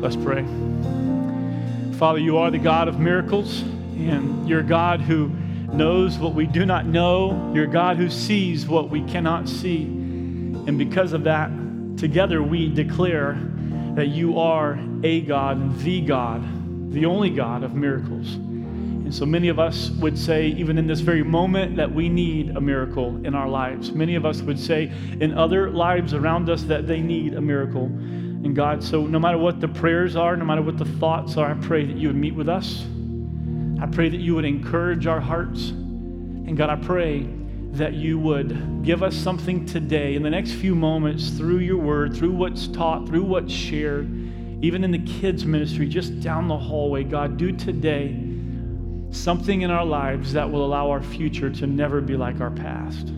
Let's pray. Father, you are the God of miracles, and you're God who knows what we do not know. You're God who sees what we cannot see. And because of that, together we declare that you are a God, and the God, the only God of miracles. And so many of us would say, even in this very moment, that we need a miracle in our lives. Many of us would say in other lives around us that they need a miracle. And God, so no matter what the prayers are, no matter what the thoughts are, I pray that you would meet with us. I pray that you would encourage our hearts. And God, I pray that you would give us something today in the next few moments through your word, through what's taught, through what's shared, even in the kids' ministry, just down the hallway. God, do today something in our lives that will allow our future to never be like our past.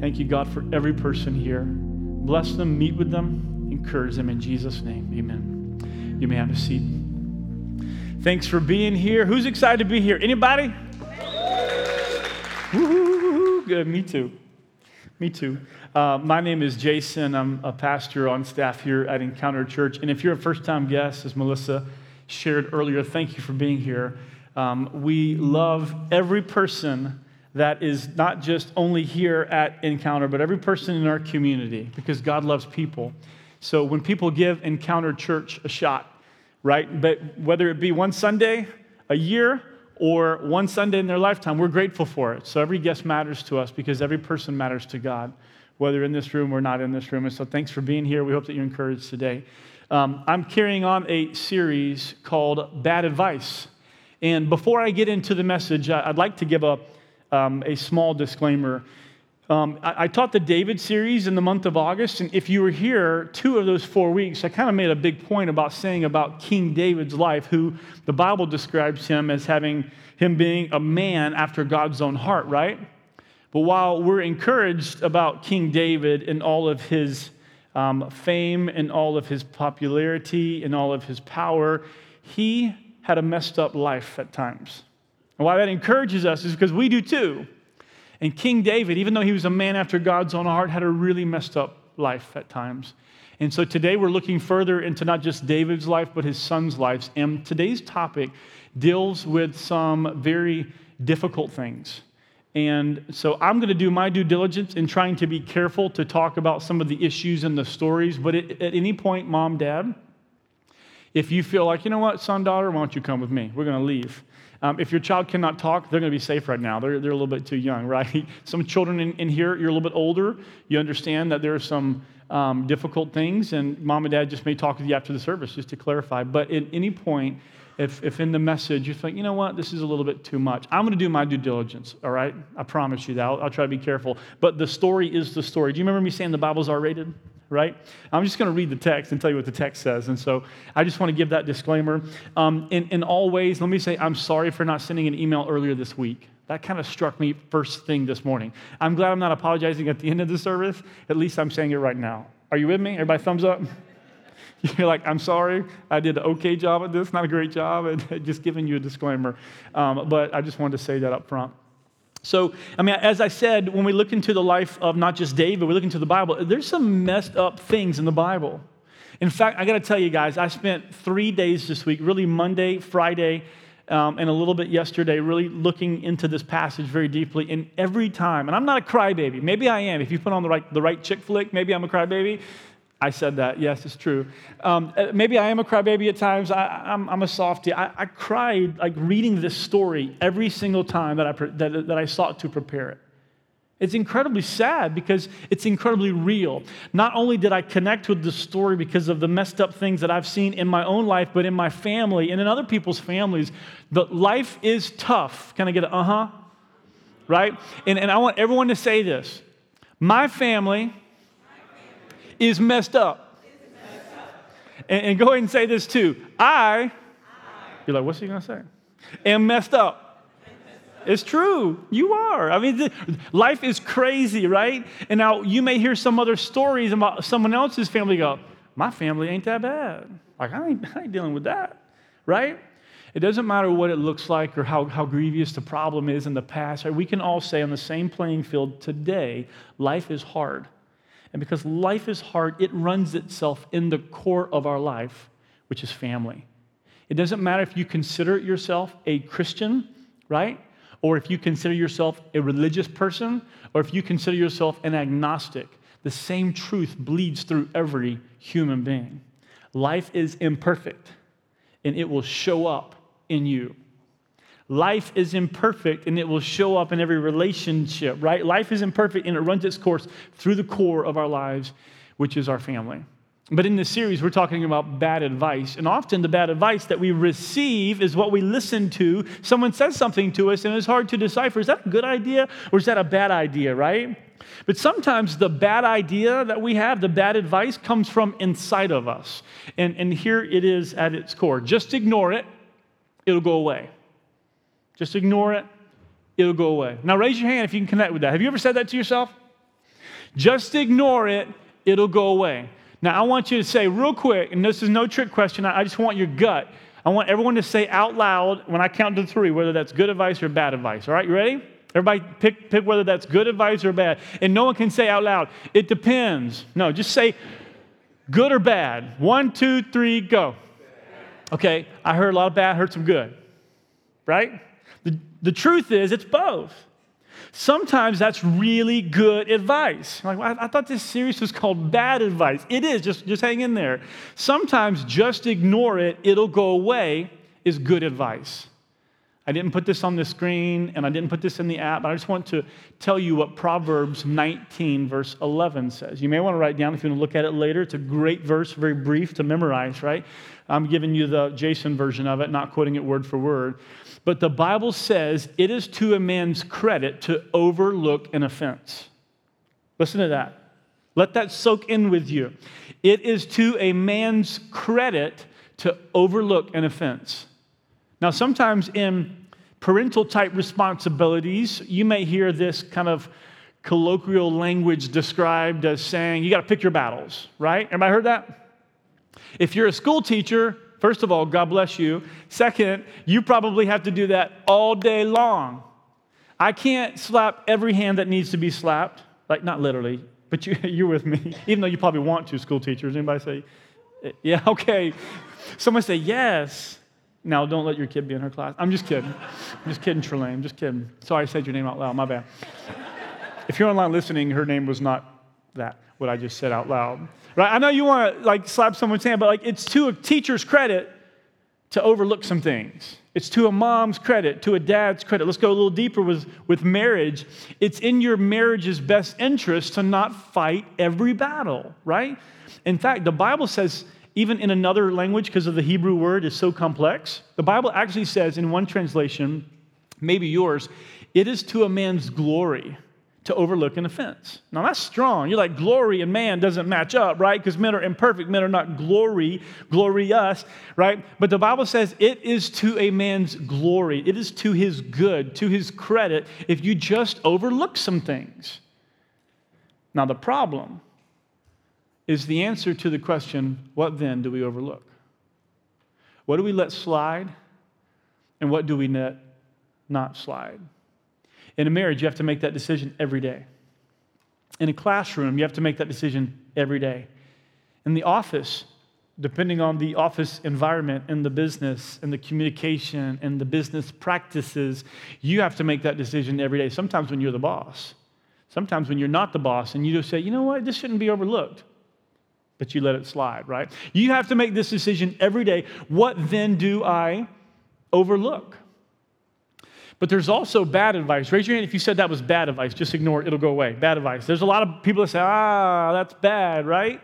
Thank you, God, for every person here. Bless them, meet with them, encourage them in Jesus' name. Amen. You may have a seat. Thanks for being here. Who's excited to be here? Anybody? Woo-hoo-hoo-hoo. Good, me too. Me too. Uh, my name is Jason. I'm a pastor on staff here at Encounter Church. And if you're a first time guest, as Melissa shared earlier, thank you for being here. Um, we love every person that is not just only here at Encounter, but every person in our community because God loves people. So when people give Encounter Church a shot, right, but whether it be one Sunday a year or one Sunday in their lifetime, we're grateful for it. So every guest matters to us because every person matters to God, whether in this room or not in this room. And so thanks for being here. We hope that you're encouraged today. Um, I'm carrying on a series called Bad Advice. And before I get into the message, I'd like to give a, um, a small disclaimer. Um, I, I, taught the David series in the month of August, and if you were here two of those four weeks, I kind of made a big point about saying about King David's life, who the Bible describes him as having him being a man after God's own heart, right? But while we're encouraged about King David and all of his um, fame and all of his popularity and all of his power, he had a messed up life at times. And why that encourages us is because we do too. And King David, even though he was a man after God's own heart, had a really messed up life at times. And so today we're looking further into not just David's life, but his son's lives. And today's topic deals with some very difficult things. And so I'm going to do my due diligence in trying to be careful to talk about some of the issues and the stories. But at, at any point, mom, dad, if you feel like, you know what, son, daughter, why don't you come with me? We're going to leave. Um, if your child cannot talk, they're going to be safe right now. They're, they're a little bit too young, right? Some children in, in here, you're a little bit older. You understand that there are some um, difficult things, and mom and dad just may talk with you after the service just to clarify. But at any point, if, if in the message you think, you know what, this is a little bit too much, I'm going to do my due diligence, all right? I promise you that. I'll, I'll try to be careful. But the story is the story. Do you remember me saying the Bible's R rated? Right? I'm just going to read the text and tell you what the text says. And so I just want to give that disclaimer. Um, in, in all ways, let me say I'm sorry for not sending an email earlier this week. That kind of struck me first thing this morning. I'm glad I'm not apologizing at the end of the service. At least I'm saying it right now. Are you with me? Everybody, thumbs up? You're like, I'm sorry, I did an okay job at this, not a great job, and just giving you a disclaimer. Um, but I just wanted to say that up front. So, I mean, as I said, when we look into the life of not just David, we look into the Bible, there's some messed up things in the Bible. In fact, I got to tell you guys, I spent three days this week, really Monday, Friday, um, and a little bit yesterday, really looking into this passage very deeply. And every time, and I'm not a crybaby. Maybe I am. If you put on the right, the right chick flick, maybe I'm a crybaby. I said that. Yes, it's true. Um, uh, maybe I am a crybaby at times. I, am a softie. I, I, cried like reading this story every single time that I, that, that I sought to prepare it. It's incredibly sad because it's incredibly real. Not only did I connect with the story because of the messed up things that I've seen in my own life, but in my family and in other people's families, but life is tough. Can I get a uh huh? Right? And, and I want everyone to say this. My family is messed up. And, and, go ahead and say this too. I, you're like, what's he going to say? Am messed up. It's true. You are. I mean, life is crazy, right? And now you may hear some other stories about someone else's family go, my family ain't that bad. Like, I ain't, I ain't dealing with that, right? It doesn't matter what it looks like or how, how grievous the problem is in the past. Right? We can all say on the same playing field today, life is hard. And because life is hard, it runs itself in the core of our life. which is family. It doesn't matter if you consider yourself a Christian, right? Or if you consider yourself a religious person, or if you consider yourself an agnostic. The same truth bleeds through every human being. Life is imperfect, and it will show up in you. Life is imperfect and it will show up in every relationship, right? Life is imperfect and it runs its course through the core of our lives, which is our family. But in this series, we're talking about bad advice. And often the bad advice that we receive is what we listen to. Someone says something to us, and it's hard to decipher is that a good idea or is that a bad idea, right? But sometimes the bad idea that we have, the bad advice, comes from inside of us. And, and here it is at its core just ignore it, it'll go away. Just ignore it, it'll go away. Now, raise your hand if you can connect with that. Have you ever said that to yourself? Just ignore it, it'll go away. Now, I want you to say real quick, and this is no trick question, I just want your gut. I want everyone to say out loud when I count to three whether that's good advice or bad advice. All right, you ready? Everybody pick, pick whether that's good advice or bad. And no one can say out loud, it depends. No, just say good or bad. One, two, three, go. Okay, I heard a lot of bad, heard some good. Right? The, the truth is, it's both. Sometimes that's really good advice. Like, well, I, I thought this series was called bad advice. It is, just, just hang in there. Sometimes just ignore it, it'll go away, is good advice. I didn't put this on the screen and I didn't put this in the app, but I just want to tell you what Proverbs 19, verse 11 says. You may want to write down if you want to look at it later. It's a great verse, very brief to memorize, right? I'm giving you the Jason version of it, not quoting it word for word. But the Bible says it is to a man's credit to overlook an offense. Listen to that. Let that soak in with you. It is to a man's credit to overlook an offense. Now, sometimes in parental type responsibilities, you may hear this kind of colloquial language described as saying, you got to pick your battles, right? Everybody heard that? If you're a school teacher, First of all, God bless you. Second, you probably have to do that all day long. I can't slap every hand that needs to be slapped, like not literally, but you, you're with me, even though you probably want to, school teachers. Anybody say, yeah, okay. Someone say, yes. Now, don't let your kid be in her class. I'm just kidding. I'm just kidding, Trelane. I'm just kidding. Sorry I said your name out loud. My bad. If you're online listening, her name was not that, what I just said out loud. Right? I know you want to like slap someone's hand, but like it's to a teacher's credit to overlook some things. It's to a mom's credit, to a dad's credit. Let's go a little deeper with, with marriage. It's in your marriage's best interest to not fight every battle, right? In fact, the Bible says, even in another language, because of the Hebrew word is so complex, the Bible actually says in one translation, maybe yours, it is to a man's glory to overlook an offense. Now that's strong. You're like, glory and man doesn't match up, right? Because men are imperfect. Men are not glory, glorious, right? But the Bible says it is to a man's glory, it is to his good, to his credit, if you just overlook some things. Now the problem is the answer to the question, what then do we overlook? What do we let slide? And what do we let not slide? In a marriage, you have to make that decision every day. In a classroom, you have to make that decision every day. In the office, depending on the office environment and the business and the communication and the business practices, you have to make that decision every day. Sometimes when you're the boss, sometimes when you're not the boss, and you just say, you know what, this shouldn't be overlooked. But you let it slide, right? You have to make this decision every day. What then do I overlook? But there's also bad advice. Raise your hand if you said that was bad advice. Just ignore it, it'll go away. Bad advice. There's a lot of people that say, ah, that's bad, right?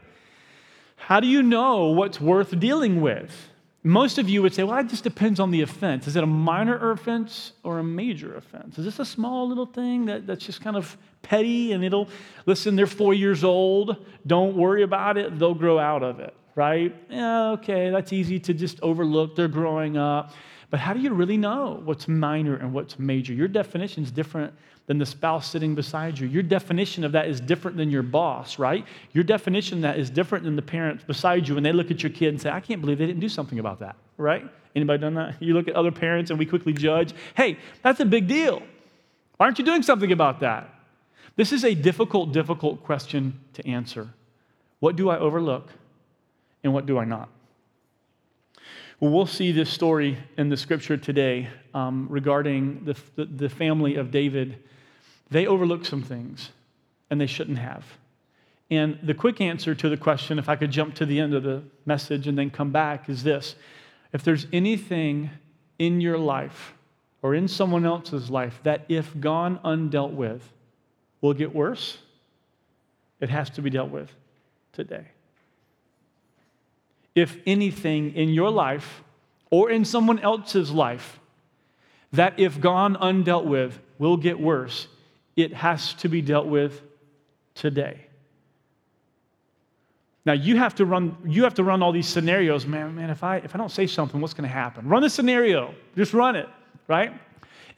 How do you know what's worth dealing with? Most of you would say, well, it just depends on the offense. Is it a minor offense or a major offense? Is this a small little thing that, that's just kind of petty and it'll, listen, they're four years old. Don't worry about it. They'll grow out of it, right? Yeah, okay, that's easy to just overlook. They're growing up. But how do you really know what's minor and what's major? Your definition is different than the spouse sitting beside you. Your definition of that is different than your boss, right? Your definition of that is different than the parents beside you when they look at your kid and say, I can't believe they didn't do something about that, right? Anybody done that? You look at other parents and we quickly judge, hey, that's a big deal. Why aren't you doing something about that? This is a difficult, difficult question to answer. What do I overlook and what do I not? Well, we'll see this story in the scripture today um, regarding the, the, the family of David. They overlooked some things, and they shouldn't have. And the quick answer to the question, if I could jump to the end of the message and then come back, is this if there's anything in your life or in someone else's life that, if gone undealt with, will get worse, it has to be dealt with today if anything in your life or in someone else's life that, if gone undealt with, will get worse, it has to be dealt with today. Now you have to run, you have to run all these scenarios. Man, man, if I if I don't say something, what's gonna happen? Run the scenario. Just run it, right?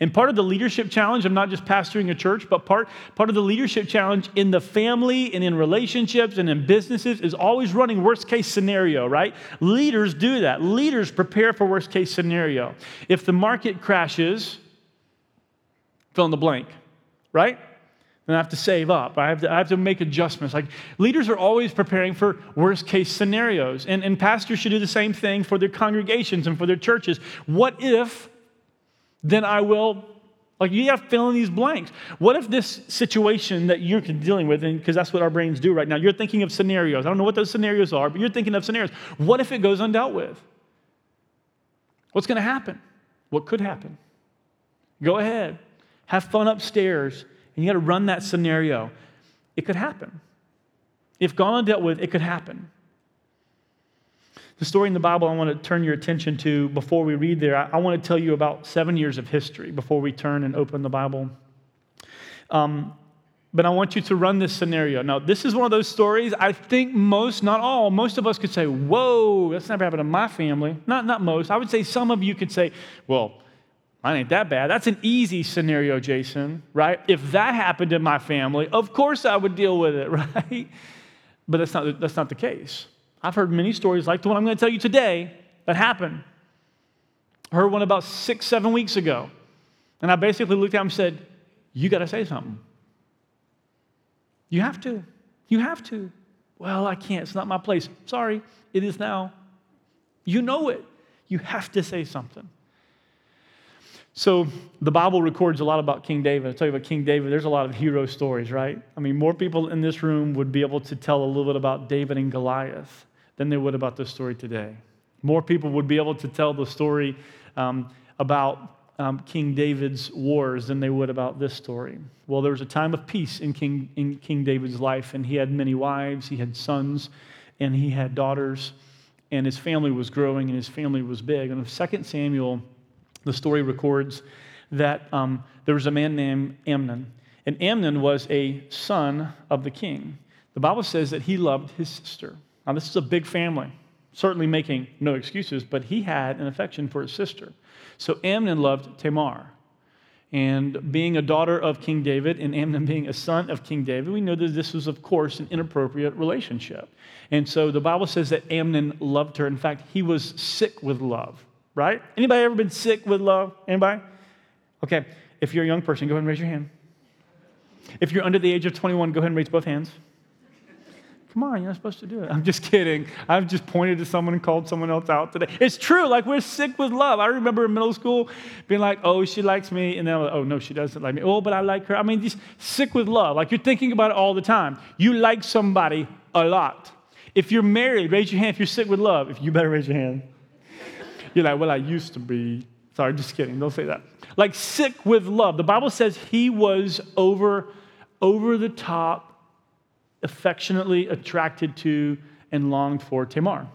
And part of the leadership challenge I'm not just pastoring a church, but part, part of the leadership challenge in the family and in relationships and in businesses is always running worst case scenario, right? Leaders do that. Leaders prepare for worst case scenario. If the market crashes, fill in the blank, right? Then I have to save up. I have to, I have to make adjustments. Like leaders are always preparing for worst case scenarios. And, and pastors should do the same thing for their congregations and for their churches. What if then I will. Like you have to fill in these blanks. What if this situation that you're dealing with, and because that's what our brains do right now, you're thinking of scenarios. I don't know what those scenarios are, but you're thinking of scenarios. What if it goes undealt with? What's going to happen? What could happen? Go ahead. Have fun upstairs. And you got to run that scenario. It could happen. If gone undealt with, it could happen. The story in the Bible I want to turn your attention to before we read there, I, want to tell you about seven years of history before we turn and open the Bible. Um, but I want you to run this scenario. Now, this is one of those stories I think most, not all, most of us could say, Whoa, that's never happened to my family. Not, not most. I would say some of you could say, Well, mine ain't that bad. That's an easy scenario, Jason, right? If that happened in my family, of course I would deal with it, right? But that's not, that's not the case. I've heard many stories like the one I'm going to tell you today that happened. I heard one about six, seven weeks ago. And I basically looked at him and said, You got to say something. You have to. You have to. Well, I can't. It's not my place. Sorry, it is now. You know it. You have to say something. So the Bible records a lot about King David. I'll tell you about King David. There's a lot of hero stories, right? I mean, more people in this room would be able to tell a little bit about David and Goliath than they would about this story today. More people would be able to tell the story um, about um, King David's wars than they would about this story. Well, there was a time of peace in King, in King David's life, and he had many wives, he had sons, and he had daughters, and his family was growing, and his family was big. And in 2 Samuel, the story records that um, there was a man named Amnon, and Amnon was a son of the king. The Bible says that he loved his sister. Now, this is a big family, certainly making no excuses, but he had an affection for his sister. So Amnon loved Tamar. And being a daughter of King David and Amnon being a son of King David, we know that this was, of course, an inappropriate relationship. And so the Bible says that Amnon loved her. In fact, he was sick with love, right? Anybody ever been sick with love? Anybody? Okay, if you're a young person, go ahead and raise your hand. If you're under the age of 21, go ahead and raise both hands. Come on, you're not supposed to do it. I'm just kidding. I've just pointed to someone and called someone else out today. It's true. Like, we're sick with love. I remember in middle school being like, oh, she likes me. And then, like, oh, no, she doesn't like me. Oh, but I like her. I mean, just sick with love. Like, you're thinking about it all the time. You like somebody a lot. If you're married, raise your hand if you're sick with love. If you better raise your hand. You're like, well, I used to be. Sorry, just kidding. Don't say that. Like, sick with love. The Bible says he was over, over the top affectionately attracted to and longed for Tamar.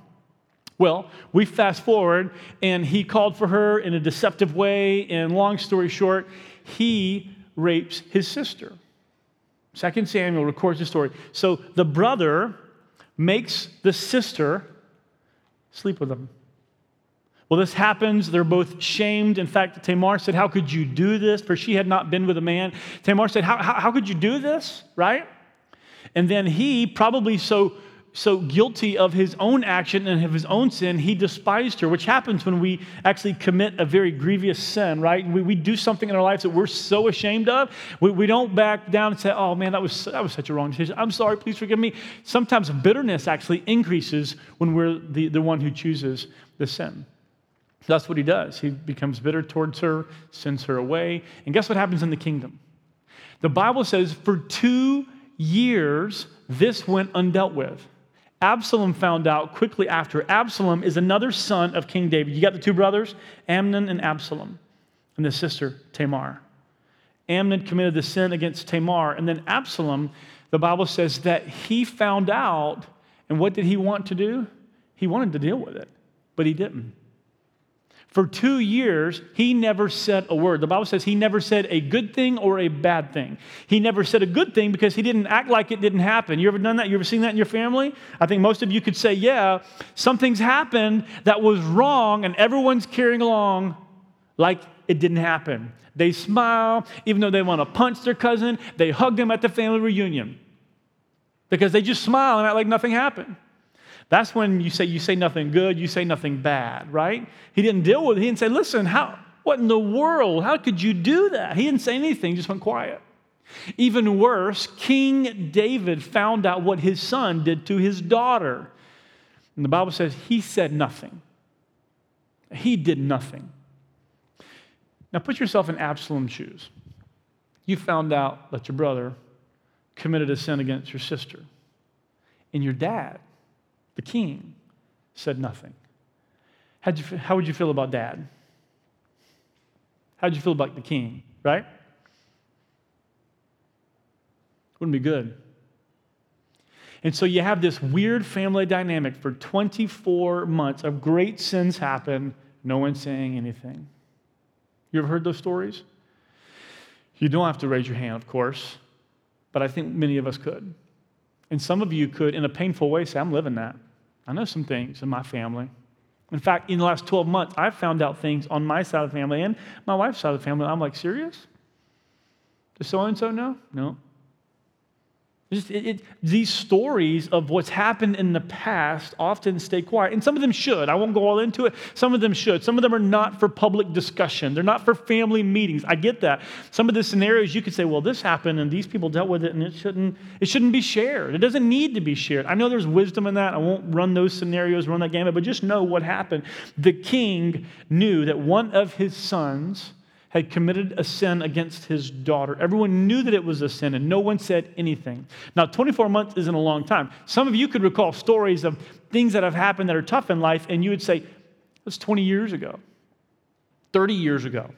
Well, we fast forward, and he called for her in a deceptive way, and long story short, he rapes his sister. Second Samuel records the story. So the brother makes the sister sleep with him. Well, this happens. They're both shamed. In fact, Tamar said, How could you do this? For she had not been with a man. Tamar said, How, how, how could you do this? Right? And then he, probably so, so guilty of his own action and of his own sin, he despised her, which happens when we actually commit a very grievous sin, right? We, we do something in our lives that we're so ashamed of. We, we don't back down and say, oh man, that was, that was such a wrong decision. I'm sorry, please forgive me. Sometimes bitterness actually increases when we're the, the one who chooses the sin. That's what he does. He becomes bitter towards her, sends her away. And guess what happens in the kingdom? The Bible says for two years, this went undealt with. Absalom found out quickly after. Absalom is another son of King David. You got the two brothers, Amnon and Absalom, and the sister, Tamar. Amnon committed the sin against Tamar, and then Absalom, the Bible says that he found out, and what did he want to do? He wanted to deal with it, but he didn't. For two years, he never said a word. The Bible says he never said a good thing or a bad thing. He never said a good thing because he didn't act like it didn't happen. You ever done that? You ever seen that in your family? I think most of you could say, yeah, something's happened that was wrong, and everyone's carrying along like it didn't happen. They smile, even though they want to punch their cousin, they hug them at the family reunion because they just smile and act like nothing happened. That's when you say you say nothing good, you say nothing bad, right? He didn't deal with it. He didn't say, listen, how, what in the world? How could you do that? He didn't say anything, just went quiet. Even worse, King David found out what his son did to his daughter. And the Bible says he said nothing. He did nothing. Now put yourself in Absalom's shoes. You found out that your brother committed a sin against your sister. And your dad the king, said nothing. How'd you, how would you feel about dad? How'd you feel about the king, right? Wouldn't be good. And so you have this weird family dynamic for 24 months of great sins happen, no one saying anything. You ever heard those stories? You don't have to raise your hand, of course, but I think many of us could. And some of you could, in a painful way, say, I'm living that. I know some things in my family. In fact, in the last 12 months, I've found out things on my side of the family and my wife's side of the family. I'm like, serious? Does so and so know? No. Just, it, it, these stories of what's happened in the past often stay quiet, and some of them should. I won't go all into it. Some of them should. Some of them are not for public discussion. They're not for family meetings. I get that. Some of the scenarios you could say, "Well, this happened, and these people dealt with it, and it shouldn't. It shouldn't be shared. It doesn't need to be shared." I know there's wisdom in that. I won't run those scenarios, run that gamut, but just know what happened. The king knew that one of his sons had committed a sin against his daughter. Everyone knew that it was a sin, and no one said anything. Now, 24 months isn't a long time. Some of you could recall stories of things that have happened that are tough in life, and you would say, that's 20 years ago, 30 years ago.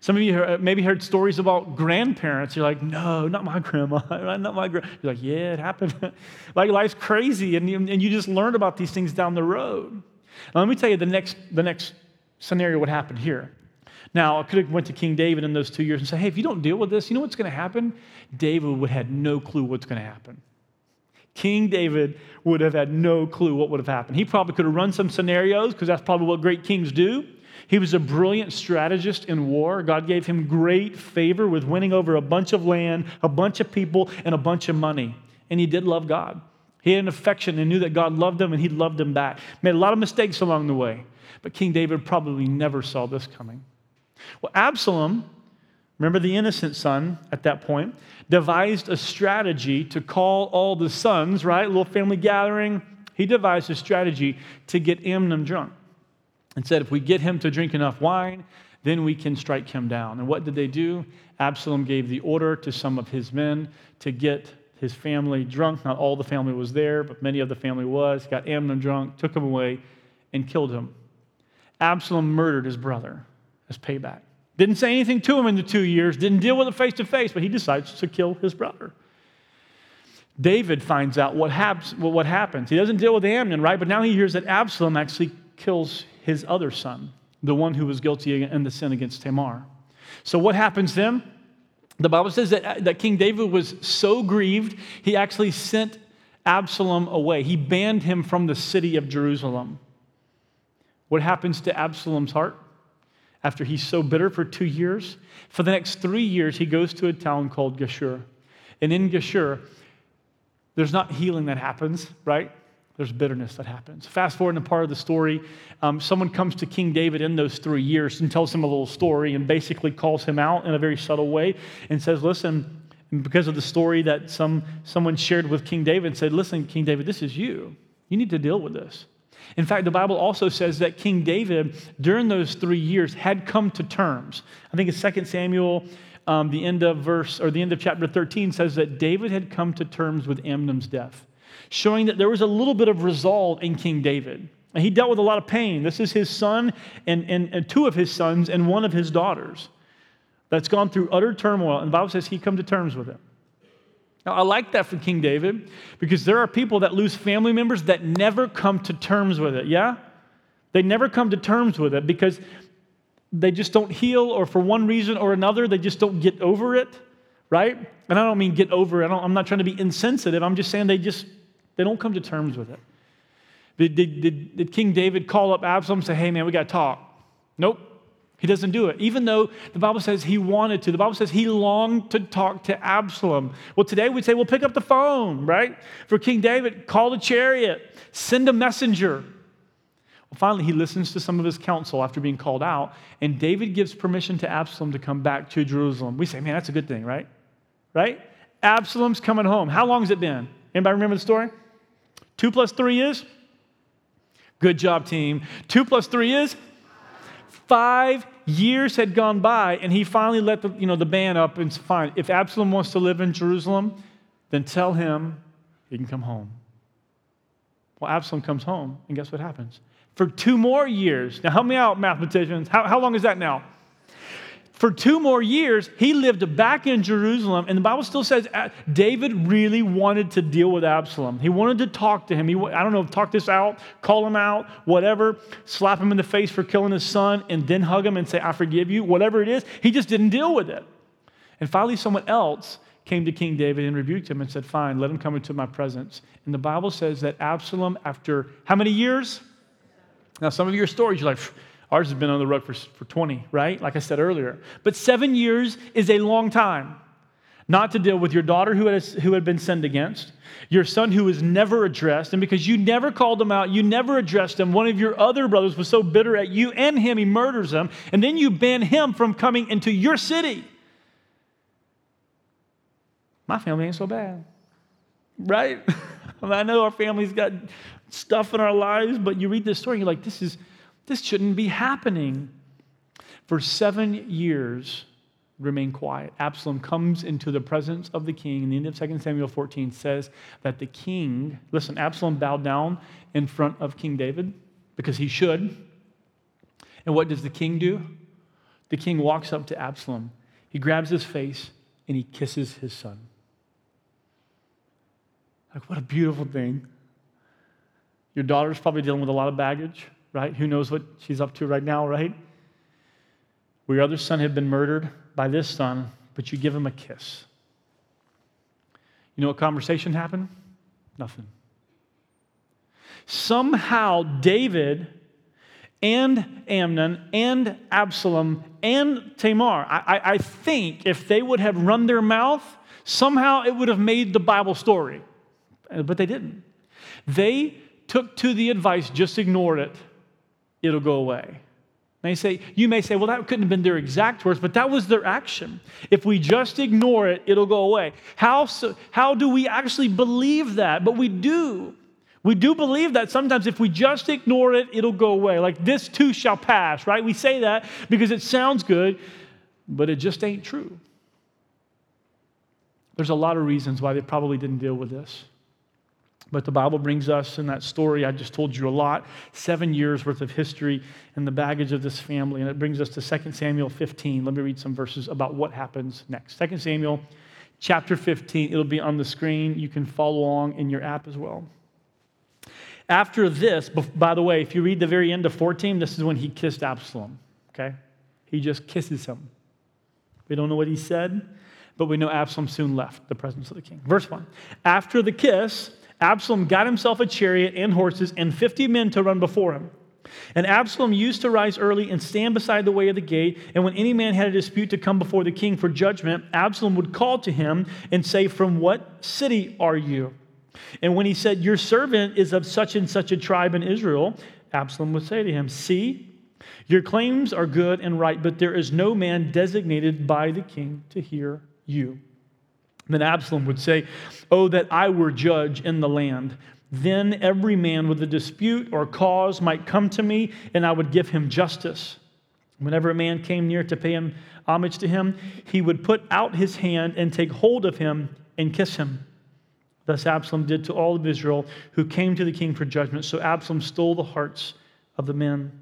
Some of you uh, maybe heard stories about grandparents. You're like, no, not my grandma, not my grandma. You're like, yeah, it happened. like life's crazy, and you, and you just learned about these things down the road. Now, let me tell you the next, the next scenario what happened here. Now, I could have went to King David in those two years and said, hey, if you don't deal with this, you know what's going to happen? David would have had no clue what's going to happen. King David would have had no clue what would have happened. He probably could have run some scenarios because that's probably what great kings do. He was a brilliant strategist in war. God gave him great favor with winning over a bunch of land, a bunch of people, and a bunch of money. And he did love God. He had an affection and knew that God loved him and he loved him back. Made a lot of mistakes along the way, but King David probably never saw this coming. Well, Absalom, remember the innocent son at that point, devised a strategy to call all the sons, right? A little family gathering. He devised a strategy to get Amnon drunk and said, if we get him to drink enough wine, then we can strike him down. And what did they do? Absalom gave the order to some of his men to get his family drunk. Not all the family was there, but many of the family was. Got Amnon drunk, took him away, and killed him. Absalom murdered his brother as payback. Didn't say anything to him in the two years, didn't deal with it face to face, but he decides to kill his brother. David finds out what, happens, what happens. He doesn't deal with Amnon, right? But now he hears that Absalom actually kills his other son, the one who was guilty in the sin against Tamar. So what happens then? The Bible says that, uh, that King David was so grieved, he actually sent Absalom away. He banned him from the city of Jerusalem. What happens to Absalom's heart? After he's so bitter for two years. For the next three years, he goes to a town called Geshur. And in Geshur, there's not healing that happens, right? There's bitterness that happens. Fast forward to part of the story, um, someone comes to King David in those three years and tells him a little story and basically calls him out in a very subtle way and says, Listen, because of the story that some, someone shared with King David, said, Listen, King David, this is you. You need to deal with this. In fact, the Bible also says that King David, during those three years, had come to terms. I think it's 2 Samuel, um, the end of verse, or the end of chapter 13 says that David had come to terms with Amnon's death, showing that there was a little bit of resolve in King David. And he dealt with a lot of pain. This is his son and, and, and two of his sons and one of his daughters that's gone through utter turmoil. And the Bible says he come to terms with it. Now, I like that for King David because there are people that lose family members that never come to terms with it. Yeah? They never come to terms with it because they just don't heal, or for one reason or another, they just don't get over it, right? And I don't mean get over it. I am not trying to be insensitive. I'm just saying they just they don't come to terms with it. Did, did, did, did King David call up Absalom and say, hey, man, we got to talk? Nope. He doesn't do it, even though the Bible says he wanted to. The Bible says he longed to talk to Absalom. Well, today we'd say, well, pick up the phone, right? For King David, call the chariot, send a messenger. Well, finally, he listens to some of his counsel after being called out, and David gives permission to Absalom to come back to Jerusalem. We say, man, that's a good thing, right? Right? Absalom's coming home. How long has it been? Anybody remember the story? Two plus three is? Good job, team. Two plus three is? Five years had gone by, and he finally let the, you know, the band up and fine. If Absalom wants to live in Jerusalem, then tell him he can come home. Well, Absalom comes home, and guess what happens? For two more years, now help me out, mathematicians. How, how long is that now? For two more years, he lived back in Jerusalem, and the Bible still says uh, David really wanted to deal with Absalom. He wanted to talk to him. He, I don't know, talk this out, call him out, whatever, slap him in the face for killing his son, and then hug him and say, I forgive you, whatever it is. He just didn't deal with it. And finally, someone else came to King David and rebuked him and said, Fine, let him come into my presence. And the Bible says that Absalom, after how many years? Now, some of your stories, you're like, Ours has been on the rug for, for 20, right? Like I said earlier. But seven years is a long time not to deal with your daughter who, has, who had been sinned against, your son who was never addressed, and because you never called him out, you never addressed him, one of your other brothers was so bitter at you and him, he murders him, and then you ban him from coming into your city. My family ain't so bad, right? I know our family's got stuff in our lives, but you read this story, you're like, this is this shouldn't be happening. For seven years, remain quiet. Absalom comes into the presence of the king. And the end of 2 Samuel 14 says that the king, listen, Absalom bowed down in front of King David because he should. And what does the king do? The king walks up to Absalom. He grabs his face and he kisses his son. Like, what a beautiful thing. Your daughter's probably dealing with a lot of baggage right? Who knows what she's up to right now, right? Where your other son had been murdered by this son, but you give him a kiss. You know what conversation happened? Nothing. Somehow, David and Amnon and Absalom and Tamar, I, I, think if they would have run their mouth, somehow it would have made the Bible story. Uh, but they didn't. They took to the advice, just ignored it it'll go away. Now you, say, you may say, well, that couldn't have been their exact words, but that was their action. If we just ignore it, it'll go away. How, so, how do we actually believe that? But we do. We do believe that sometimes if we just ignore it, it'll go away. Like this too shall pass, right? We say that because it sounds good, but it just ain't true. There's a lot of reasons why they probably didn't deal with this. But the Bible brings us in that story, I just told you a lot, seven years worth of history and the baggage of this family. And it brings us to 2 Samuel 15. Let me read some verses about what happens next. 2 Samuel chapter 15, it'll be on the screen. You can follow along in your app as well. After this, by the way, if you read the very end of 14, this is when he kissed Absalom, okay? He just kisses him. We don't know what he said, but we know Absalom soon left the presence of the king. Verse 1 After the kiss, Absalom got himself a chariot and horses and 50 men to run before him. And Absalom used to rise early and stand beside the way of the gate. And when any man had a dispute to come before the king for judgment, Absalom would call to him and say, From what city are you? And when he said, Your servant is of such and such a tribe in Israel, Absalom would say to him, See, your claims are good and right, but there is no man designated by the king to hear you. Then Absalom would say, Oh, that I were judge in the land, Then every man with a dispute or cause might come to me, and I would give him justice. Whenever a man came near to pay him homage to him, he would put out his hand and take hold of him and kiss him. Thus Absalom did to all of Israel who came to the king for judgment. So Absalom stole the hearts of the men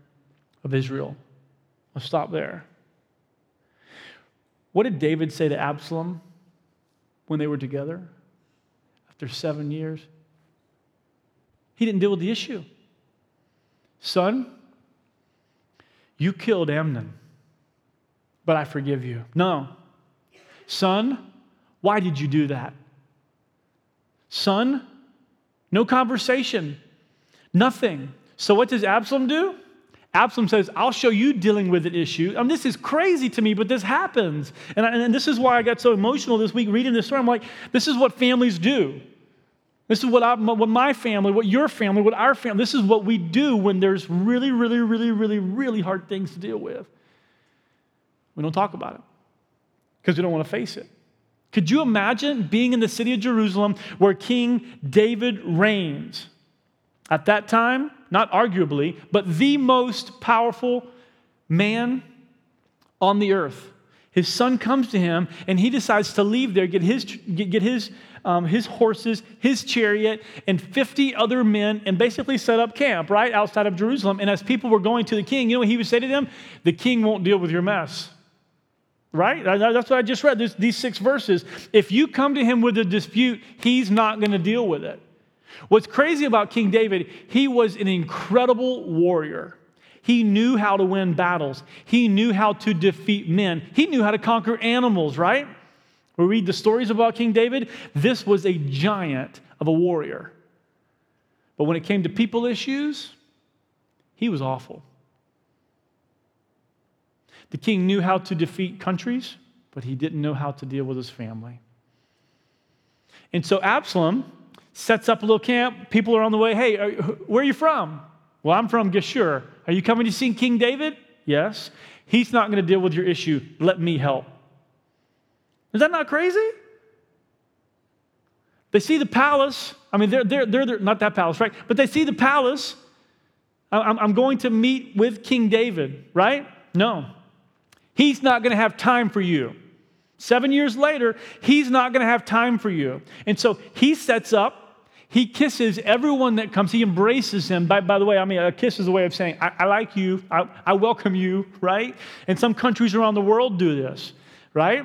of Israel. I'll stop there. What did David say to Absalom when they were together after seven years? He didn't deal with the issue. Son, you killed Amnon, but I forgive you. No. Son, why did you do that? Son, no conversation, nothing. So what does Absalom do? Absalom says, I'll show you dealing with an issue. I mean, this is crazy to me, but this happens. And, I, and this is why I got so emotional this week reading this story. I'm like, this is what families do. This is what, I, what my family, what your family, what our family, this is what we do when there's really, really, really, really, really hard things to deal with. We don't talk about it because we don't want to face it. Could you imagine being in the city of Jerusalem where King David reigns? At that time, not arguably, but the most powerful man on the earth. His son comes to him and he decides to leave there, get his, get, his um, his horses, his chariot, and 50 other men, and basically set up camp right outside of Jerusalem. And as people were going to the king, you know what he would say to them? The king won't deal with your mess. Right? That's what I just read, this, these six verses. If you come to him with a dispute, he's not going to deal with it. What's crazy about King David, he was an incredible warrior. He knew how to win battles. He knew how to defeat men. He knew how to conquer animals, right? We read the stories about King David. This was a giant of a warrior. But when it came to people issues, he was awful. The king knew how to defeat countries, but he didn't know how to deal with his family. And so Absalom sets up a little camp. People are on the way. Hey, are, where are you from? Well, I'm from Geshur. Are you coming to see King David? Yes. He's not going to deal with your issue. Let me help. Is that not crazy? They see the palace. I mean, they're, they're, they're, they're not that palace, right? But they see the palace. I'm, I'm going to meet with King David, right? No. He's not going to have time for you. Seven years later, he's not going to have time for you. And so he sets up he kisses everyone that comes. He embraces him. By, by the way, I mean, a kiss is a way of saying, I, I like you, I, I, welcome you, right? And some countries around the world do this, right?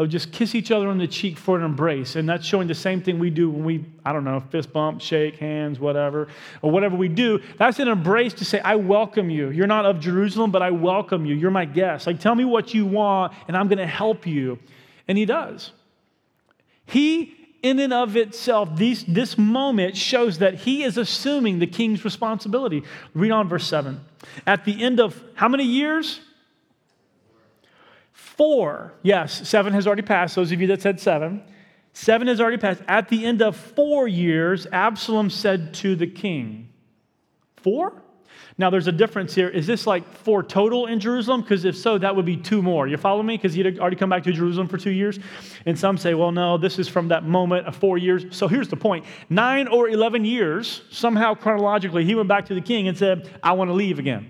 of just kiss each other on the cheek for an embrace. And that's showing the same thing we do when we, I don't know, fist bump, shake hands, whatever, or whatever we do. That's an embrace to say, I welcome you. You're not of Jerusalem, but I welcome you. You're my guest. Like, tell me what you want, and I'm going to help you. And he does. He, in and of itself, these, this moment shows that he is assuming the king's responsibility. Read on verse 7. At the end of how many years? Four, yes, seven has already passed. Those of you that said seven, seven has already passed. At the end of four years, Absalom said to the king, Four? Now, there's a difference here. Is this like four total in Jerusalem? Because if so, that would be two more. You follow me? Because he'd already come back to Jerusalem for two years. And some say, well, no, this is from that moment of four years. So here's the point nine or 11 years, somehow chronologically, he went back to the king and said, I want to leave again.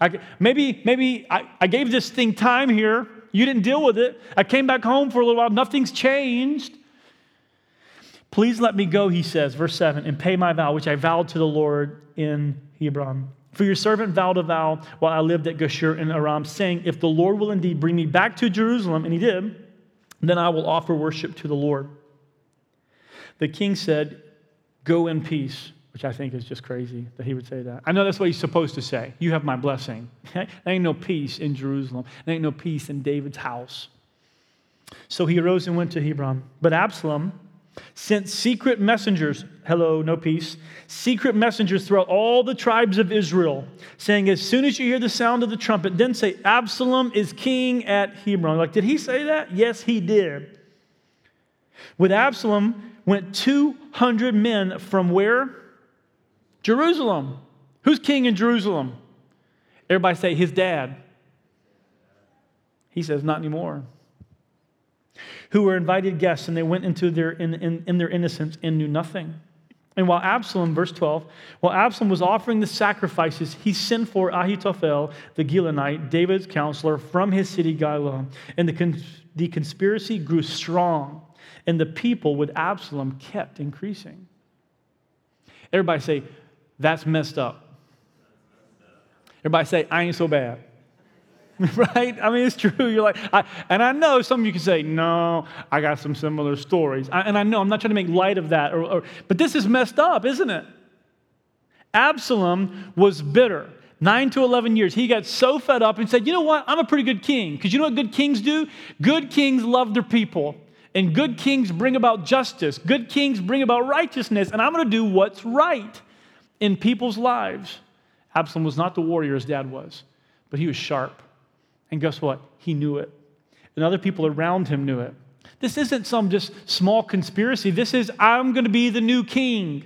I, maybe maybe I, I gave this thing time here. You didn't deal with it. I came back home for a little while. Nothing's changed. Please let me go, he says, verse 7, and pay my vow, which I vowed to the Lord in Hebron. For your servant vowed a vow while I lived at Geshur in Aram, saying, If the Lord will indeed bring me back to Jerusalem, and he did, then I will offer worship to the Lord. The king said, Go in peace which I think is just crazy that he would say that. I know that's what he's supposed to say. You have my blessing. there ain't no peace in Jerusalem. There ain't no peace in David's house. So he arose and went to Hebron. But Absalom sent secret messengers, hello, no peace, secret messengers throughout all the tribes of Israel, saying, As soon as you hear the sound of the trumpet, then say, Absalom is king at Hebron. Like, did he say that? Yes, he did. With Absalom went 200 men from where? Jerusalem. Who's king in Jerusalem? Everybody say his dad. He says, not anymore. Who were invited guests, and they went into their in, in, in their innocence and knew nothing. And while Absalom, verse 12, while Absalom was offering the sacrifices, he sent for Ahithophel, the Gilonite, David's counselor, from his city Gilo. And the, cons- the conspiracy grew strong, and the people with Absalom kept increasing. Everybody say, that's messed up. Everybody say, I ain't so bad. right? I mean, it's true. You're like, I, and I know some of you can say, no, I got some similar stories. I, and I know I'm not trying to make light of that, or, or, but this is messed up, isn't it? Absalom was bitter. Nine to 11 years. He got so fed up and said, You know what? I'm a pretty good king. Because you know what good kings do? Good kings love their people. And good kings bring about justice. Good kings bring about righteousness. And I'm going to do what's right in people's lives. Absalom was not the warrior his dad was, but he was sharp. And guess what? He knew it. And other people around him knew it. This isn't some just small conspiracy. This is, I'm going to be the new king.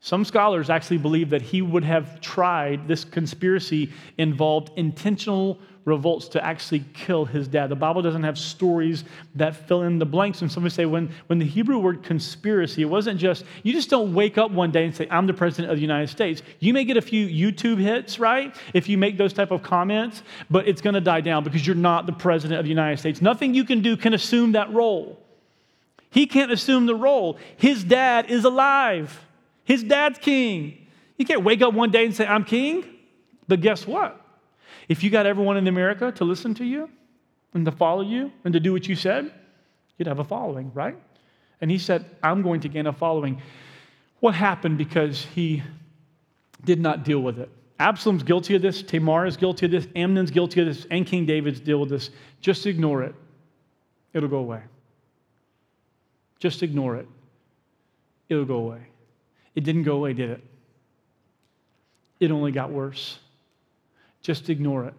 Some scholars actually believe that he would have tried, this conspiracy involved intentional revolts to actually kill his dad. The Bible doesn't have stories that fill in the blanks. And somebody say when, when the Hebrew word conspiracy, it wasn't just, you just don't wake up one day and say, I'm the president of the United States. You may get a few YouTube hits, right? If you make those type of comments, but it's going to die down because you're not the president of the United States. Nothing you can do can assume that role. He can't assume the role. His dad is alive. His dad's king. You can't wake up one day and say, I'm king. But guess what? If you got everyone in America to listen to you and to follow you and to do what you said, you'd have a following, right? And he said, I'm going to gain a following. What happened because he did not deal with it? Absalom's guilty of this, Tamar is guilty of this, Amnon's guilty of this, and King David's deal with this. Just ignore it. It'll go away. Just ignore it. It'll go away. It didn't go away, did it? It only got worse. Just ignore it,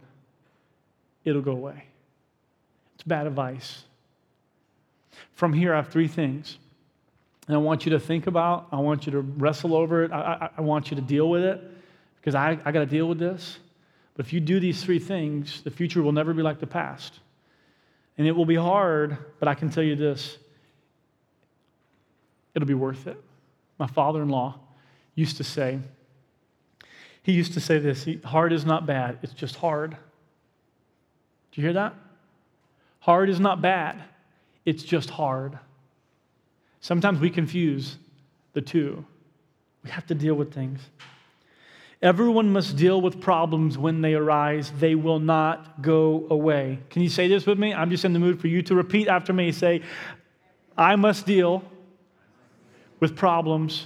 it'll go away. It's bad advice. From here, I have three things. And I want you to think about, I want you to wrestle over it, I, I, I want you to deal with it, because I, I got to deal with this. But if you do these three things, the future will never be like the past. And it will be hard, but I can tell you this it'll be worth it. My father in law used to say, he used to say this hard is not bad, it's just hard. Do you hear that? Hard is not bad, it's just hard. Sometimes we confuse the two. We have to deal with things. Everyone must deal with problems when they arise. They will not go away. Can you say this with me? I'm just in the mood for you to repeat after me. Say, I must deal with problems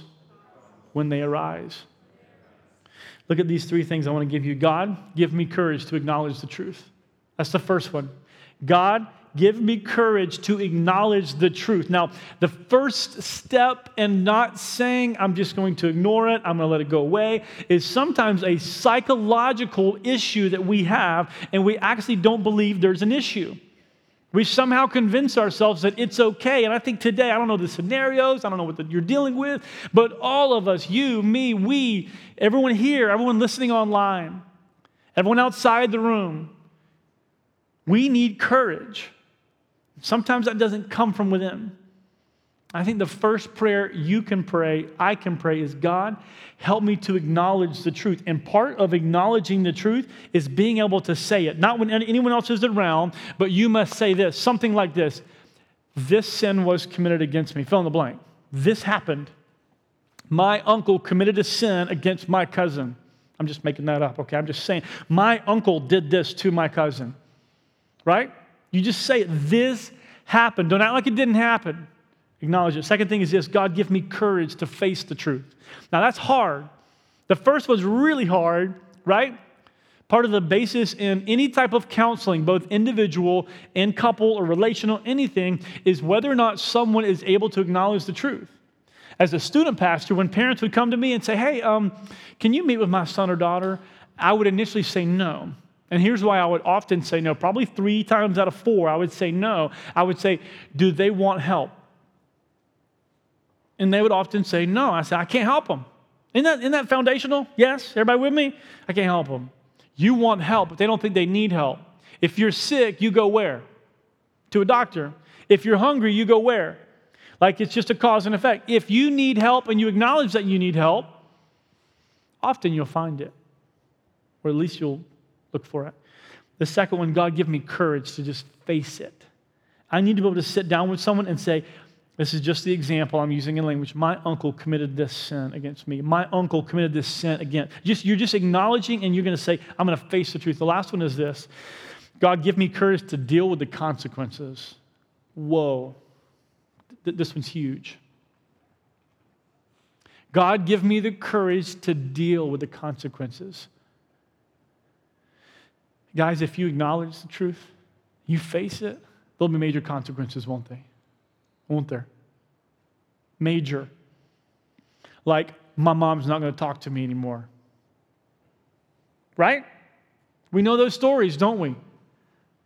when they arise. Look at these three things I want to give you. God, give me courage to acknowledge the truth. That's the first one. God, give me courage to acknowledge the truth. Now, the first step in not saying, I'm just going to ignore it, I'm going to let it go away, is sometimes a psychological issue that we have, and we actually don't believe there's an issue. We somehow convince ourselves that it's okay. And I think today, I don't know the scenarios, I don't know what the, you're dealing with, but all of us, you, me, we, everyone here, everyone listening online, everyone outside the room, we need courage. Sometimes that doesn't come from within. I think the first prayer you can pray, I can pray, is God, help me to acknowledge the truth. And part of acknowledging the truth is being able to say it, not when anyone else is around, but you must say this something like this This sin was committed against me. Fill in the blank. This happened. My uncle committed a sin against my cousin. I'm just making that up, okay? I'm just saying, my uncle did this to my cousin, right? You just say. This happened. Don't act like it didn't happen. Acknowledge it. Second thing is this God, give me courage to face the truth. Now, that's hard. The first was really hard, right? Part of the basis in any type of counseling, both individual and couple or relational, anything, is whether or not someone is able to acknowledge the truth. As a student pastor, when parents would come to me and say, Hey, um, can you meet with my son or daughter? I would initially say no. And here's why I would often say no. Probably three times out of four, I would say no. I would say, Do they want help? And they would often say, No. I said, I can't help them. Isn't that, isn't that foundational? Yes? Everybody with me? I can't help them. You want help, but they don't think they need help. If you're sick, you go where? To a doctor. If you're hungry, you go where? Like it's just a cause and effect. If you need help and you acknowledge that you need help, often you'll find it, or at least you'll look for it. The second one, God, give me courage to just face it. I need to be able to sit down with someone and say, this is just the example I'm using in language. My uncle committed this sin against me. My uncle committed this sin again. Just, you're just acknowledging and you're going to say, I'm going to face the truth. The last one is this God, give me courage to deal with the consequences. Whoa, this one's huge. God, give me the courage to deal with the consequences. Guys, if you acknowledge the truth, you face it, there'll be major consequences, won't they? Won't there? Major. Like, my mom's not going to talk to me anymore. Right? We know those stories, don't we?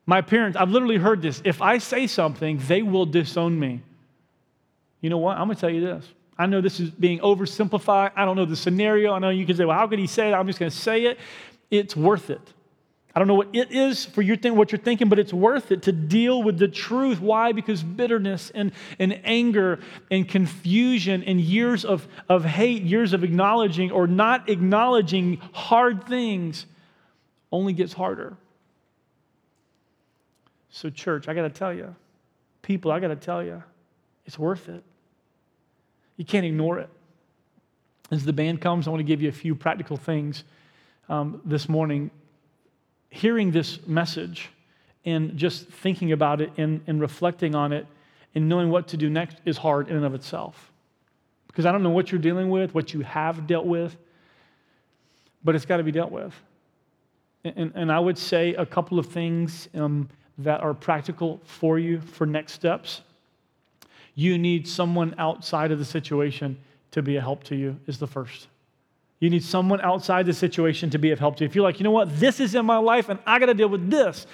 My parents, I've literally heard this. If I say something, they will disown me. You know what? I'm going to tell you this. I know this is being oversimplified. I don't know the scenario. I know you can say, well, how could he say it? I'm just going to say it. It's worth it. I don't know what it is for thing, what you're thinking, but it's worth it to deal with the truth. Why? Because bitterness and, and anger and confusion and years of, of hate, years of acknowledging or not acknowledging hard things only gets harder. So, church, I got to tell you, people, I got to tell you, it's worth it. You can't ignore it. As the band comes, I want to give you a few practical things um, this morning hearing this message and just thinking about it and, and reflecting on it and knowing what to do next is hard in and of itself. Because I don't know what you're dealing with, what you have dealt with, but it's got to be dealt with. And, and, I would say a couple of things um, that are practical for you for next steps. You need someone outside of the situation to be a help to you, is the first. You need someone outside the situation to be of help to you. If you're like, you know what, this is in my life and I got to deal with this,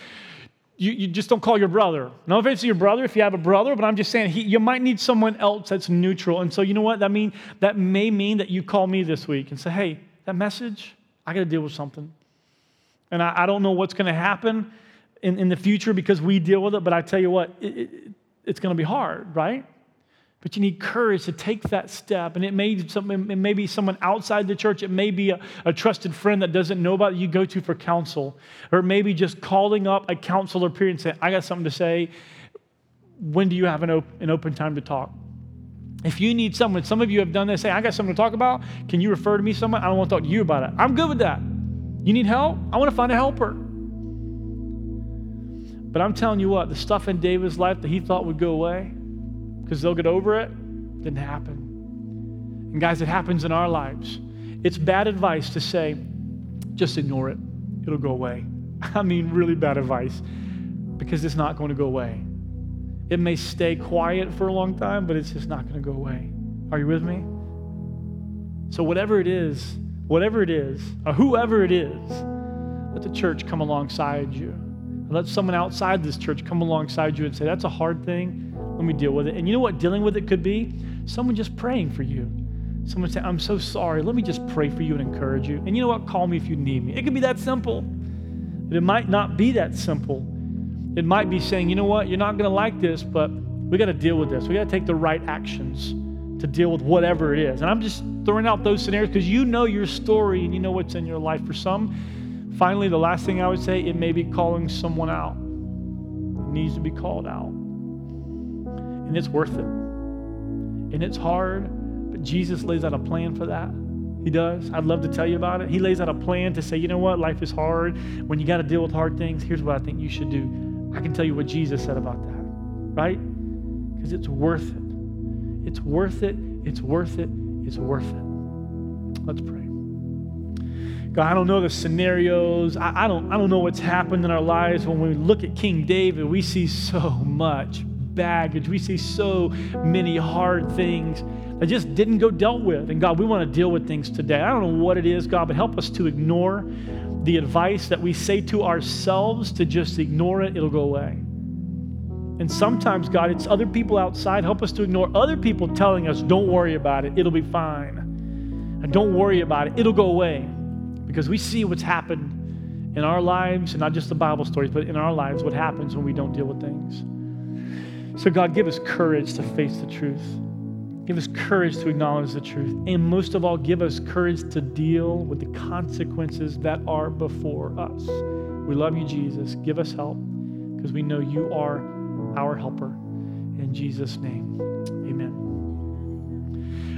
you, you just don't call your brother. No offense to your brother if you have a brother, but I'm just saying he, you might need someone else that's neutral. And so, you know what, that, mean, that may mean that you call me this week and say, hey, that message, I got to deal with something. And I, I don't know what's going to happen in, in the future because we deal with it, but I tell you what, it, it, it's going to be hard, right? But you need courage to take that step. And it may, it may be someone outside the church. It may be a, a trusted friend that doesn't know about you go to for counsel. Or maybe just calling up a counselor period and saying, I got something to say. When do you have an, op- an open time to talk? If you need someone, some of you have done this, say, I got something to talk about. Can you refer to me someone? I don't want to talk to you about it. I'm good with that. You need help? I want to find a helper. But I'm telling you what, the stuff in David's life that he thought would go away, because they'll get over it. Didn't happen. And guys, it happens in our lives. It's bad advice to say, just ignore it, it'll go away. I mean, really bad advice because it's not going to go away. It may stay quiet for a long time, but it's just not going to go away. Are you with me? So, whatever it is, whatever it is, or whoever it is, let the church come alongside you. Let someone outside this church come alongside you and say, That's a hard thing. Me deal with it. And you know what dealing with it could be? Someone just praying for you. Someone say, I'm so sorry. Let me just pray for you and encourage you. And you know what? Call me if you need me. It could be that simple. But it might not be that simple. It might be saying, you know what? You're not going to like this, but we got to deal with this. We got to take the right actions to deal with whatever it is. And I'm just throwing out those scenarios because you know your story and you know what's in your life. For some, finally, the last thing I would say, it may be calling someone out. It needs to be called out and it's worth it. And it's hard, but Jesus lays out a plan for that. He does. I'd love to tell you about it. He lays out a plan to say, you know what, life is hard. When you got to deal with hard things, here's what I think you should do. I can tell you what Jesus said about that, right? Because it's worth it. It's worth it. It's worth it. It's worth it. Let's pray. God, I don't know the scenarios. I, I, don't, I don't know what's happened in our lives. When we look at King David, we see so much baggage. We see so many hard things that just didn't go dealt with. And God, we want to deal with things today. I don't know what it is, God, but help us to ignore the advice that we say to ourselves to just ignore it, it'll go away. And sometimes, God, it's other people outside. Help us to ignore other people telling us, don't worry about it, it'll be fine. And don't worry about it, it'll go away. Because we see what's happened in our lives, and not just the Bible stories, but in our lives, what happens when we don't deal with things. So, God, give us courage to face the truth. Give us courage to acknowledge the truth. And most of all, give us courage to deal with the consequences that are before us. We love you, Jesus. Give us help because we know you are our helper. In Jesus' name, amen.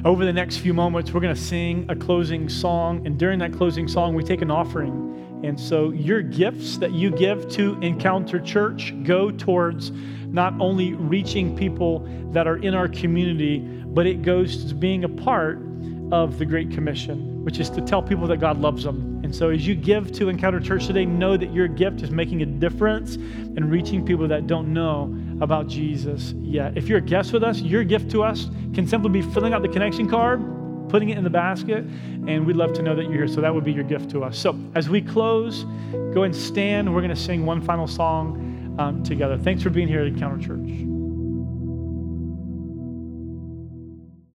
Over the next few moments, we're going to sing a closing song. And during that closing song, we take an offering. And so your gifts that you give to Encounter Church go towards not only reaching people that are in our community, but it goes to being a part of the Great Commission, which is to tell people that God loves them. And so as you give to Encounter Church today, know that your gift is making a difference in reaching people that don't know about Jesus yet. If you're a guest with us, your gift to us can simply be filling out the connection card, putting it in the basket, and we'd love to know that you're here. So that would be your gift to us. So as we close, go and stand. We're going to sing one final song um, together. Thanks for being here at Encounter Church.